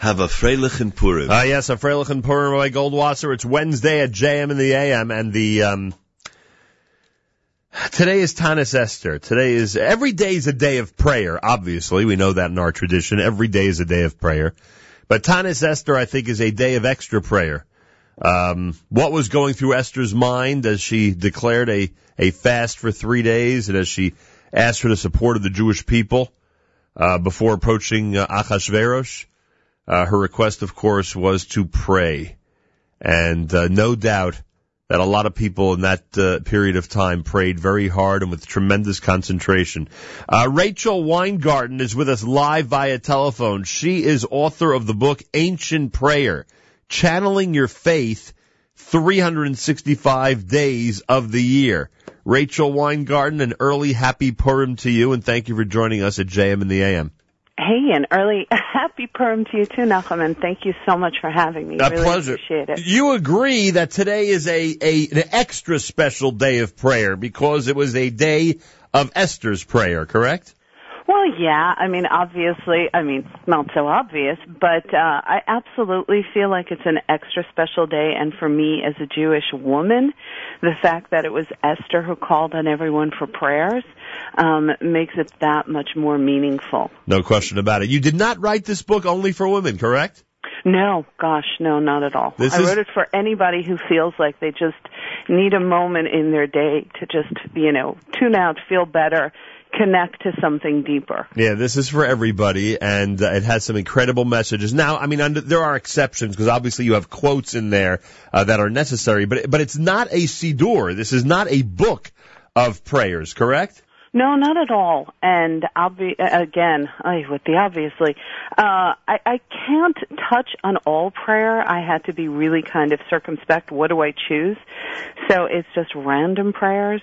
have a Freilichen Purim. Uh, yes, a Freilichen Purim by Goldwasser. It's Wednesday at JM in the AM, and the um, today is Tanis Esther. Today is every day is a day of prayer. Obviously, we know that in our tradition. Every day is a day of prayer, but Tanis Esther, I think, is a day of extra prayer. Um, what was going through Esther's mind as she declared a a fast for three days, and as she asked for the support of the Jewish people uh, before approaching uh, Achashverosh? Uh, her request, of course, was to pray. And uh, no doubt that a lot of people in that uh, period of time prayed very hard and with tremendous concentration. Uh, Rachel Weingarten is with us live via telephone. She is author of the book Ancient Prayer, Channeling Your Faith 365 Days of the Year. Rachel Weingarten, an early happy Purim to you, and thank you for joining us at JM in the AM. Hey, and early happy Purim to you too, Nachum, and thank you so much for having me. A really pleasure. Appreciate it. You agree that today is a, a an extra special day of prayer because it was a day of Esther's prayer, correct? Well, yeah. I mean, obviously, I mean, it's not so obvious, but uh, I absolutely feel like it's an extra special day. And for me, as a Jewish woman, the fact that it was Esther who called on everyone for prayers um, makes it that much more meaningful. No question about it. You did not write this book only for women, correct? No, gosh, no, not at all. This I is- wrote it for anybody who feels like they just need a moment in their day to just, you know, tune out, feel better, connect to something deeper. Yeah, this is for everybody, and uh, it has some incredible messages. Now, I mean, under, there are exceptions because obviously you have quotes in there uh, that are necessary, but but it's not a siddur. This is not a book of prayers, correct? No, not at all. And I'll again I, with the obviously. Uh, I, I can't touch on all prayer. I had to be really kind of circumspect. What do I choose? So it's just random prayers,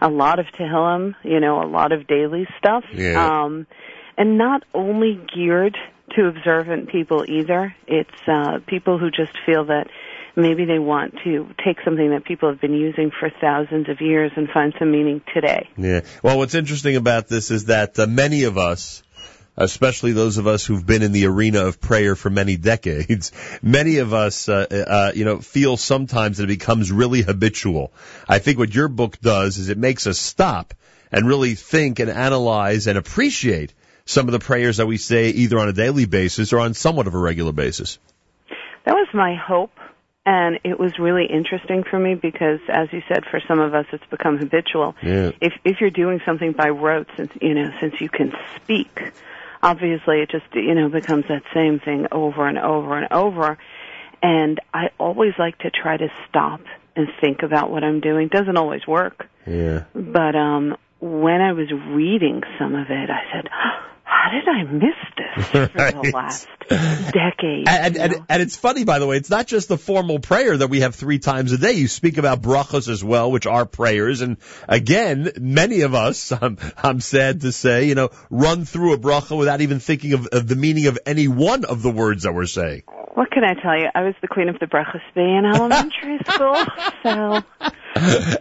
a lot of Tehillim, you know, a lot of daily stuff, Yeah. um, and not only geared to observant people either. It's uh, people who just feel that maybe they want to take something that people have been using for thousands of years and find some meaning today. Yeah. Well, what's interesting about this is that uh, many of us, especially those of us who've been in the arena of prayer for many decades, many of us, uh, uh, you know, feel sometimes that it becomes really habitual. I think what your book does is it makes us stop and really think and analyze and appreciate some of the prayers that we say either on a daily basis or on somewhat of a regular basis. That was my hope, and it was really interesting for me because, as you said, for some of us, it's become habitual. Yeah. If if you're doing something by rote, since you know, since you can speak, obviously it just you know becomes that same thing over and over and over. And I always like to try to stop and think about what I'm doing. Doesn't always work, Yeah. but um, when I was reading some of it, I said. How did I miss this for the last decade? And, and, and it's funny, by the way, it's not just the formal prayer that we have three times a day. You speak about brachas as well, which are prayers. And again, many of us, I'm, I'm sad to say, you know, run through a bracha without even thinking of, of the meaning of any one of the words that we're saying. What can I tell you? I was the queen of the brachas in elementary school, so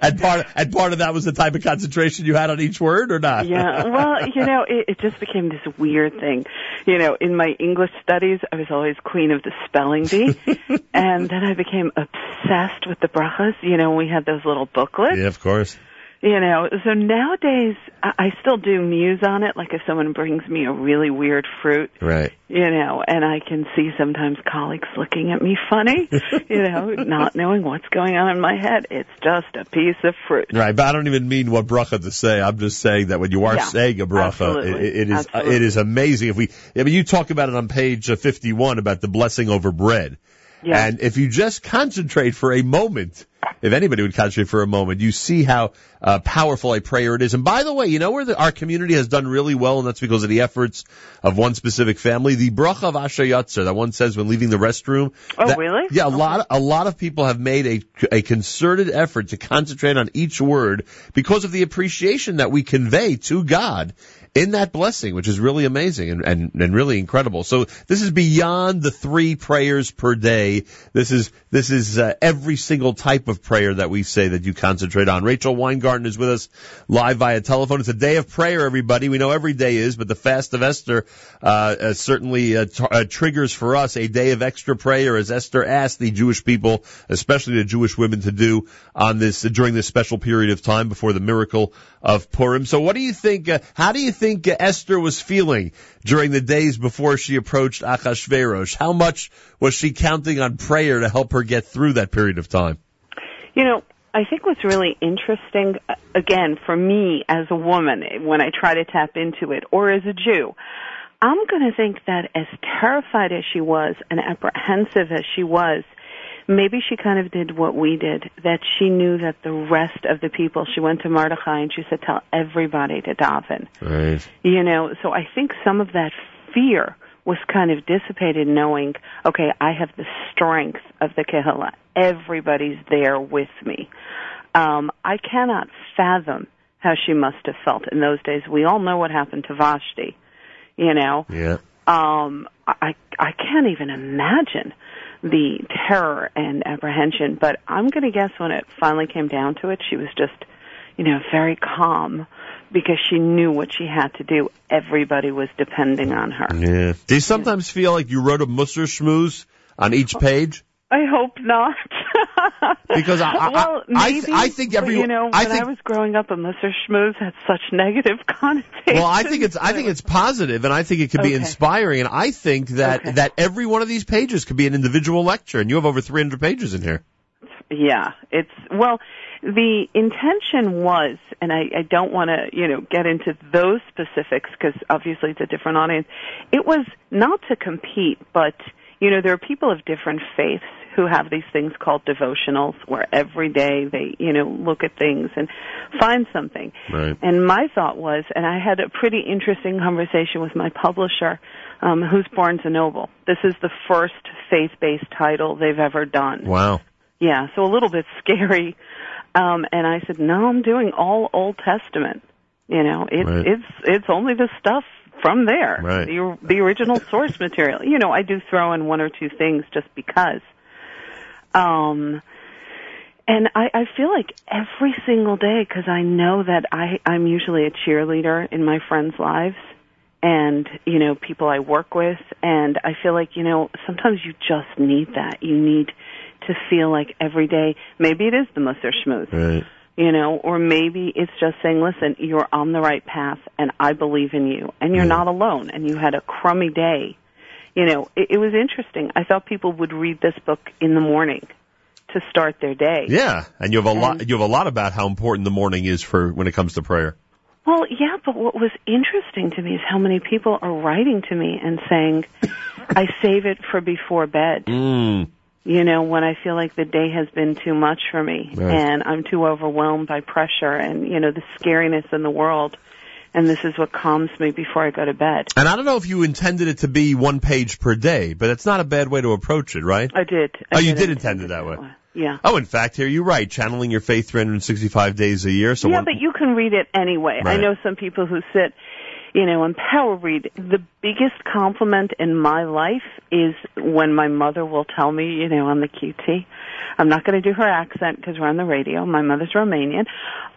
and part, and part of that was the type of concentration you had on each word or not? yeah. Well, you know, it, it just became this weird thing. You know, in my English studies, I was always queen of the spelling bee, and then I became obsessed with the brachas. You know, we had those little booklets. yeah, of course. You know, so nowadays I, still do muse on it. Like if someone brings me a really weird fruit, Right. you know, and I can see sometimes colleagues looking at me funny, you know, not knowing what's going on in my head. It's just a piece of fruit. Right, but I don't even mean what bracha to say. I'm just saying that when you are Yeah, saying a bracha, it, it is absolutely. it is amazing. If we, I mean, you talk about it on page uh, 51 about the blessing over bread, Yeah. and if you just concentrate for a moment, if anybody would concentrate for a moment, you see how uh, powerful a prayer it is. And by the way, you know where the, our community has done really well, and that's because of the efforts of one specific family. The bracha of Asher Yatzer, that one says when leaving the restroom. Oh, that- really? Yeah, a lot, a lot of people have made a, a concerted effort to concentrate on each word because of the appreciation that we convey to God in that blessing, which is really amazing and, and, and really incredible. So this is beyond the three prayers per day. This is, this is uh, every single type of of prayer that we say that you concentrate on. Rachel Weingarten is with us live via telephone. It's a day of prayer, everybody. We know every day is, but the fast of Esther uh, uh, certainly uh, t- uh, triggers for us a day of extra prayer, as Esther asked the Jewish people, especially the Jewish women, to do on this during this special period of time before the miracle of Purim. So, what do you think? Uh, how do you think uh, Esther was feeling during the days before she approached Achashverosh? How much was she counting on prayer to help her get through that period of time? You know, I think what's really interesting, uh, again, for me as a woman, when I try to tap into it, or as a Jew, I'm going to think that as terrified as she was and apprehensive as she was, maybe she kind of did what we did, that she knew that the rest of the people, she went to Mordechai and she said, tell everybody to daven. Right. You know, so I think some of that fear was kind of dissipated knowing, okay, I have the strength of the Kehillah. Everybody's there with me. Um, I cannot fathom how she must have felt in those days. We all know what happened to Vashti, you know. Yeah. Um, I I can't even imagine the terror and apprehension. But I'm going to guess when it finally came down to it, she was just, you know, very calm because she knew what she had to do. Everybody was depending on her. Yeah. Do you sometimes feel like you wrote a Musser schmooze on each page? I hope not. because I, I, well, maybe, I, I think every, you know, I when think, I was growing up, a Musser schmooze had such negative connotations. Well, I think it's I think it's positive, and I think it could be inspiring, and I think that Okay. that every one of these pages could be an individual lecture, and you have over 300 pages in here. Yeah, it's well. The intention was, and I, I don't want to, you know, get into those specifics because obviously it's a different audience. It was not to compete, but you know, there are people of different faiths who have these things called devotionals, where every day they, you know, look at things and find something. Right. And my thought was, and I had a pretty interesting conversation with my publisher, um, who's Barnes and Noble. This is the first faith-based title they've ever done. Wow. Yeah, so a little bit scary. Um, and I said, no, I'm doing all Old Testament. You know, it's Right. it's it's only the stuff from there, Right. the the original source material. You know, I do throw in one or two things just because. Um, and I, I feel like every single day because I know that I I'm usually a cheerleader in my friends' lives, and you know people I work with, and I feel like you know sometimes you just need that. You need to feel like every day. Maybe it is the Musser Schmooze Right. You know, or maybe it's just saying, listen, you're on the right path and I believe in you and you're Yeah. not alone and you had a crummy day. You know, it, it was interesting. I thought people would read this book in the morning to start their day. Yeah, and you have a lot you have a lot about how important the morning is for when it comes to prayer. Well, yeah, but what was interesting to me is how many people are writing to me and saying, I save it for before bed. Mm. You know, when I feel like the day has been too much for me Right. and I'm too overwhelmed by pressure and, you know, the scariness in the world. And this is what calms me before I go to bed. And I don't know if you intended it to be one page per day, but it's not a bad way to approach it, right? I did. I Oh, you did intend it that way. Yeah. Oh, in fact, here you're right. Channeling your faith 365 days a year. So yeah, one, but you can read it anyway. I know some people who sit, you know, and power read. The biggest compliment in my life is when my mother will tell me, you know, on the QT. I'm not going to do her accent because we're on the radio. My mother's Romanian.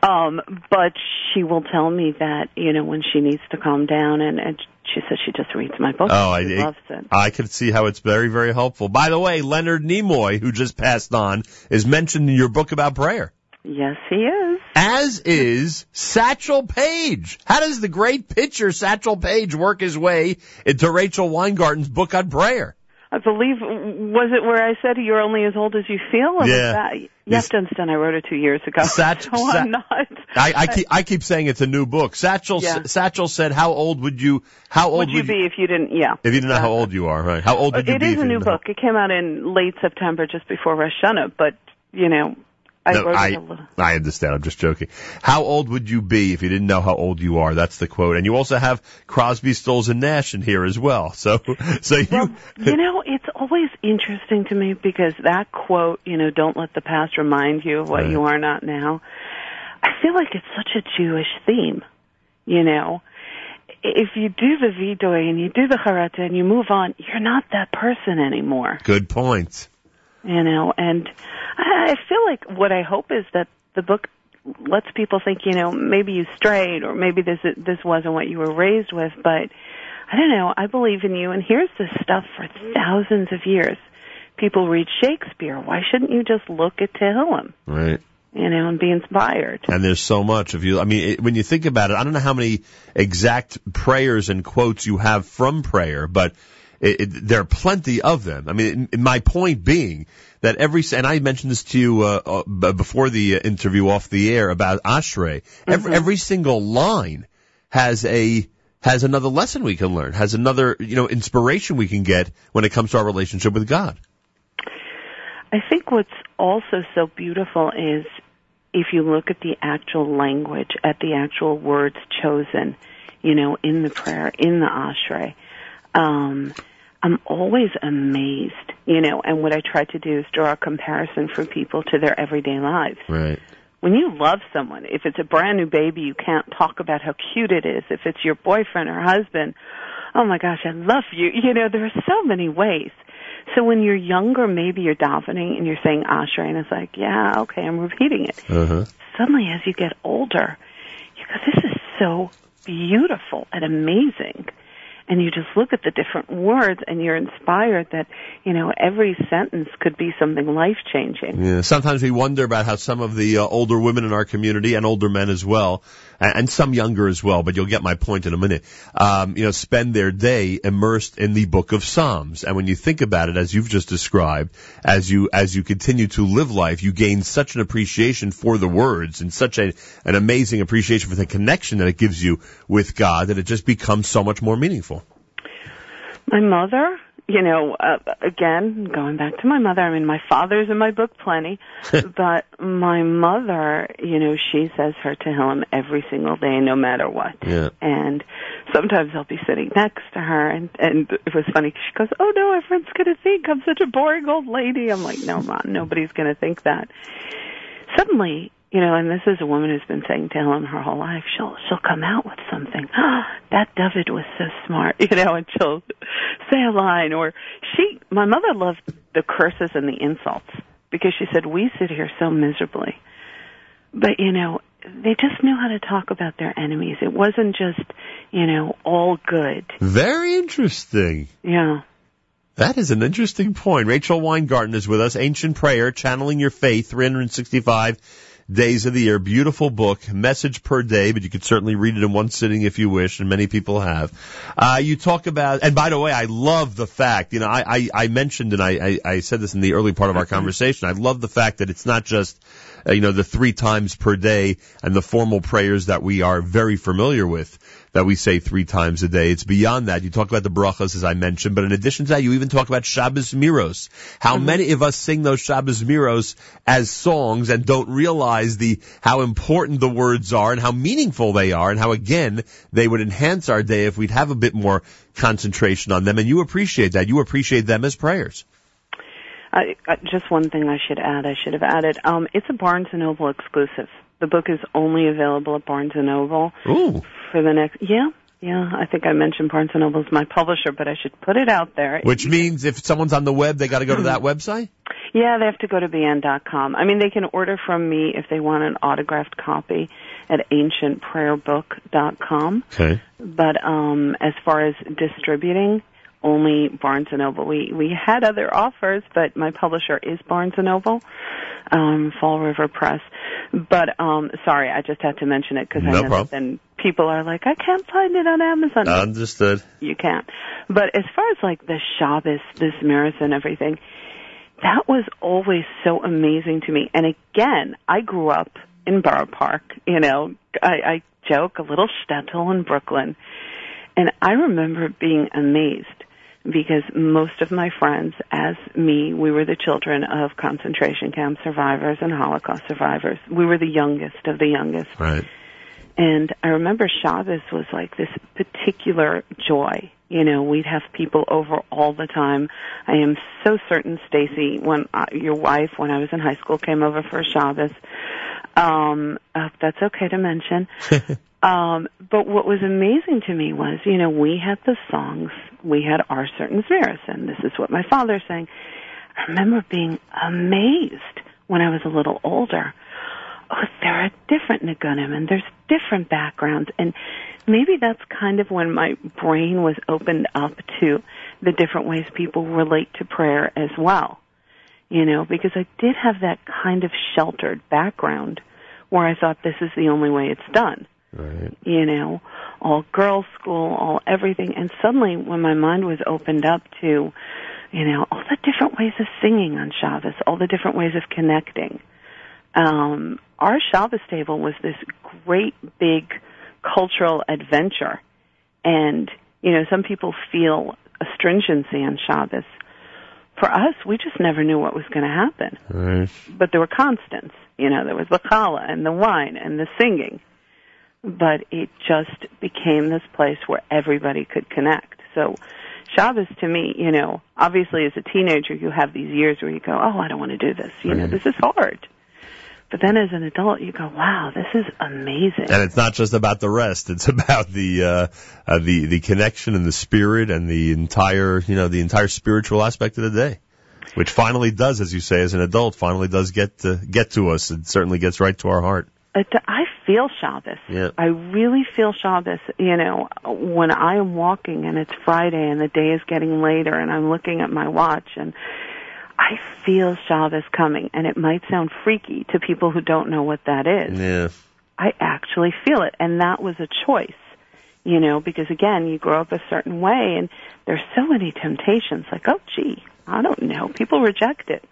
Um, but she will tell me that, you know, when she needs to calm down and, and she says she just reads my book. Oh, I- loves it. I can see how it's very, very helpful. By the way, Leonard Nimoy, who just passed on, is mentioned in your book about prayer. Yes, he is. As is Satchel Paige. How does the great pitcher Satchel Paige work his way into Rachel Weingarten's book on prayer? I believe was it where I said you're only as old as you feel? Or Yeah. that, you have to. I wrote it two years ago. Sat- so Sat- I'm not. I, I keep I keep saying it's a new book. Satchel Yeah. Satchel said, "How old would you? How old would you be if you didn't? Yeah. if you didn't know how uh, old you are? Right? How old would you It be? is if a new didn't know- book. It came out in late September, just before Rosh Hashanah. But you know, I No, I, it a little. I understand. I'm just joking. How old would you be if you didn't know how old you are? That's the quote. And you also have Crosby, Stills, and Nash in here as well. So, so you, Well, you know, it's always interesting to me because that quote, you know, don't let the past remind you of what Right. you are not now. I feel like it's such a Jewish theme, you know. If you do the vidoy and you do the charata and you move on, you're not that person anymore. good point. You know, and I feel like what I hope is that the book lets people think, you know, maybe you strayed or maybe this this wasn't what you were raised with, but I don't know, I believe in you and here's this stuff for thousands of years. People read Shakespeare. Why shouldn't you just look at Tehillim? Right. You know, and be inspired. And there's so much of you. I mean, it, when you think about it, I don't know how many exact prayers and quotes you have from prayer, but it, it, there are plenty of them. I mean, my point being that every, and I mentioned this to you uh, uh, before the interview off the air about Ashrei. Mm-hmm. Every, every single line has a has another lesson we can learn, has another you know inspiration we can get when it comes to our relationship with God. I think what's also so beautiful is if you look at the actual language, at the actual words chosen, you know, in the prayer, in the Ashrei. Um, I'm always amazed, you know, and what I try to do is draw a comparison for people to their everyday lives. Right. When you love someone, if it's a brand new baby, you can't talk about how cute it is. If it's your boyfriend or husband, oh my gosh, I love you. You know, there are so many ways. So when you're younger, maybe you're davening and you're saying Ashrei, and it's like, yeah, okay, I'm repeating it. Uh-huh. Suddenly, as you get older, you go, this is so beautiful and amazing and you just look at the different words and you're inspired that, you know, every sentence could be something life changing. Yeah, sometimes we wonder about how some of the uh, older women in our community and older men as well, and, some younger as well, but you'll get my point in a minute, um, you know, spend their day immersed in the book of Psalms. And when you think about it, as you've just described, as you, as you continue to live life, you gain such an appreciation for the words and such a, an amazing appreciation for the connection that it gives you with God that it just becomes so much more meaningful. My mother, you know, uh, again, going back to my mother, I mean, my father's in my book plenty, but my mother, you know, she says her Tehillim every single day, no matter what. Yeah. And sometimes I'll be sitting next to her, and and it was funny. She goes, "Oh no, everyone's gonna think I'm such a boring old lady." I'm like, "No, mom, nobody's gonna think that." Suddenly, you know, and this is a woman who's been saying Tehillim her whole life. She'll she'll come out with something. Oh, that David was so smart, you know, and she'll say a line. Or she, my mother loved the curses and the insults because she said we sit here so miserably, but you know, they just knew how to talk about their enemies. It wasn't just you know all good. Very interesting. Yeah. That is an interesting point. Rachel Weingarten is with us. Ancient Prayer, Channeling Your Faith, 365 days of the year. Beautiful book, message per day, but you could certainly read it in one sitting if you wish, and many people have. Uh, you talk about, and by the way, I love the fact, you know, I, I, I mentioned and I, I, I said this in the early part of our conversation. I love the fact that it's not just, uh, you know, the three times per day and the formal prayers that we are very familiar with that we say three times a day. It's beyond that. You talk about the brachas, as I mentioned, but in addition to that, you even talk about Shabbos Zmiros. How mm-hmm. many of us sing those Shabbos Zmiros as songs and don't realize the, how important the words are and how meaningful they are and how again, they would enhance our day if we'd have a bit more concentration on them. And you appreciate that. You appreciate them as prayers. Uh, just one thing I should add. I should have added. Um, it's a Barnes and Noble exclusive. The book is only available at Barnes and Noble Ooh. for the next. Yeah, yeah. I think I mentioned Barnes and Noble is my publisher, but I should put it out there. Which means if someone's on the web, they got to go to that website. Yeah, they have to go to bn.com. I mean, they can order from me if they want an autographed copy at ancientprayerbook.com. Okay. But um, as far as distributing, only Barnes and Noble. We we had other offers, but my publisher is Barnes and Noble, um, Fall River Press. But um, sorry, I just had to mention it because no I know problem. then people are like, I can't find it on Amazon. Understood. You can't. But as far as like the Shabbos, this marathon, everything, that was always so amazing to me. And again, I grew up in Borough Park. You know, I, I joke a little shtetl in Brooklyn. And I remember being amazed because most of my friends, as me, we were the children of concentration camp survivors and Holocaust survivors. We were the youngest of the youngest. Right. And I remember Shabbos was like this particular joy. You know, we'd have people over all the time. I am so certain, Stacy, when uh, your wife, when I was in high school, came over for Shabbos. Um, uh, that's okay to mention. Um, but what was amazing to me was, you know, we had the songs, we had our certain Zmiris, and this is what my father sang. I remember being amazed when I was a little older. Oh, there are different Nigunim and there's different backgrounds and maybe that's kind of when my brain was opened up to the different ways people relate to prayer as well. You know, because I did have that kind of sheltered background where I thought this is the only way it's done. Right. You know, all girls school, all everything. And suddenly when my mind was opened up to, you know, all the different ways of singing on Shabbos, all the different ways of connecting, um, our Shabbos table was this great big cultural adventure. And, you know, some people feel astringency on Shabbos. For us, we just never knew what was going to happen. Right. But there were constants. You know, there was the challah and the wine and the singing. But it just became this place where everybody could connect. So Shabbos to me, you know, obviously as a teenager you have these years where you go, oh, I don't want to do this. You know, this is hard. But then as an adult you go, wow, this is amazing. And it's not just about the rest; it's about the uh, uh, the the connection and the spirit and the entire you know the entire spiritual aspect of the day, which finally does, as you say, as an adult, finally does get to, get to us. It certainly gets right to our heart. I feel Shabbos. Yeah. I really feel Shabbos. You know, when I am walking and it's Friday and the day is getting later and I'm looking at my watch and I feel Shabbos coming. And it might sound freaky to people who don't know what that is. Yeah. I actually feel it. And that was a choice. You know, because again, you grow up a certain way and there's so many temptations like, oh gee, I don't know. People reject it.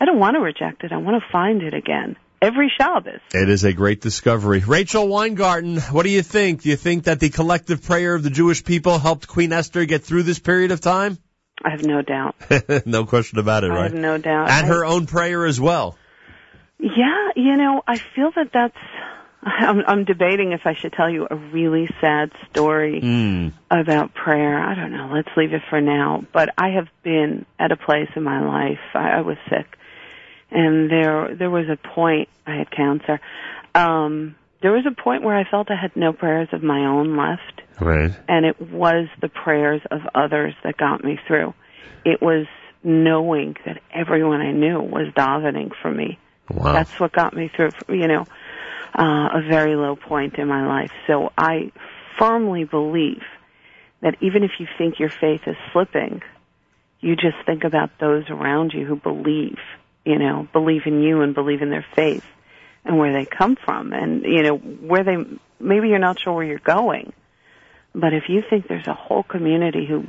I don't want to reject it. I want to find it again. Every Shabbos. It is a great discovery. Rachel Weingarten, what do you think? Do you think that the collective prayer of the Jewish people helped Queen Esther get through this period of time? I have no doubt. no question about it, right? I have no doubt. And I- her own prayer as well. Yeah, you know, I feel that that's. I'm, I'm debating if I should tell you a really sad story Mm. about prayer. I don't know. Let's leave it for now. But I have been at a place in my life. I, I was sick, and there there was a point. I had cancer. Um, there was a point where I felt I had no prayers of my own left Right. and it was the prayers of others that got me through. It was knowing that everyone I knew was davening for me. Wow. That's what got me through, you know, uh, a very low point in my life. So I firmly believe that even if you think your faith is slipping, you just think about those around you who believe, you know, believe in you and believe in their faith and where they come from and, you know, where they, maybe you're not sure where you're going. But if you think there's a whole community who,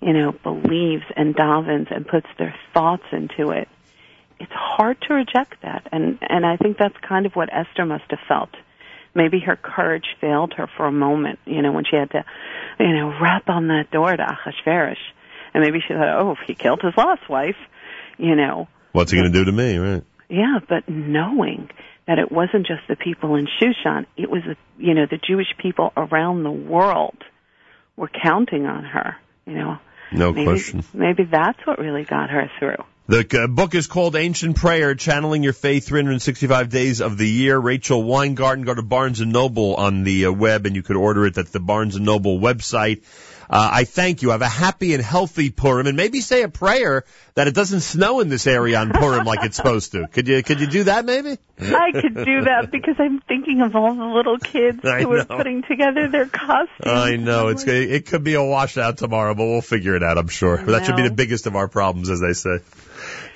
you know, believes and davens and puts their thoughts into it, it's hard to reject that. And and I think that's kind of what Esther must have felt. Maybe her courage failed her for a moment, you know, when she had to, you know, rap on that door to Achashverosh. And maybe she thought, oh, if he killed his last wife, you know, What's he going to do to me, right? yeah, but knowing that it wasn't just the people in Shushan, it was, the, you know, the Jewish people around the world were counting on her, you know. No maybe, question. Maybe that's what really got her through. The uh, book is called Ancient Prayer, Channeling Your Faith 365 Days of the Year. Rachel Weingarten, go to Barnes & Noble on the uh, web and you could order it at the Barnes & Noble website. Uh, I thank you. Have a happy and healthy Purim and maybe say a prayer that it doesn't snow in this area on Purim like it's supposed to. Could you, could you do that maybe? I could do that because I'm thinking of all the little kids I who are putting together their costumes. I know it's it could be a washout tomorrow, but we'll figure it out. I'm sure. That should be the biggest of our problems, as they say.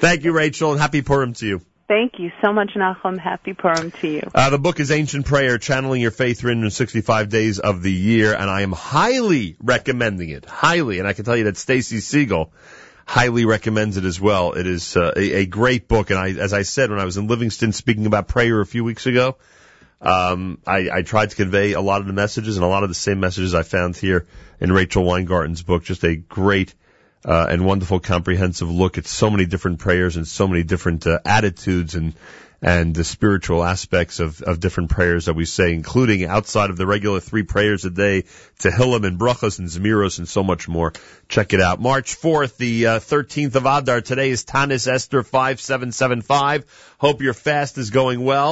Thank you, Rachel, and happy Purim to you. Thank you so much, Nachum. Happy Purim to you. Uh, the book is Ancient Prayer, Channeling Your Faith 365 Days of the Year, and I am highly recommending it. Highly. And I can tell you that Stacy Siegel highly recommends it as well. It is uh, a, a great book, and I, as I said when I was in Livingston speaking about prayer a few weeks ago, um, I, I tried to convey a lot of the messages and a lot of the same messages I found here in Rachel Weingarten's book. Just a great uh, and wonderful comprehensive look at so many different prayers and so many different uh, attitudes and and the spiritual aspects of, of different prayers that we say, including outside of the regular three prayers a day, Tehillim and Brachos and Zemiros and so much more. Check it out. March 4th, the uh, 13th of Adar. Today is Tanis Esther 5775. Hope your fast is going well.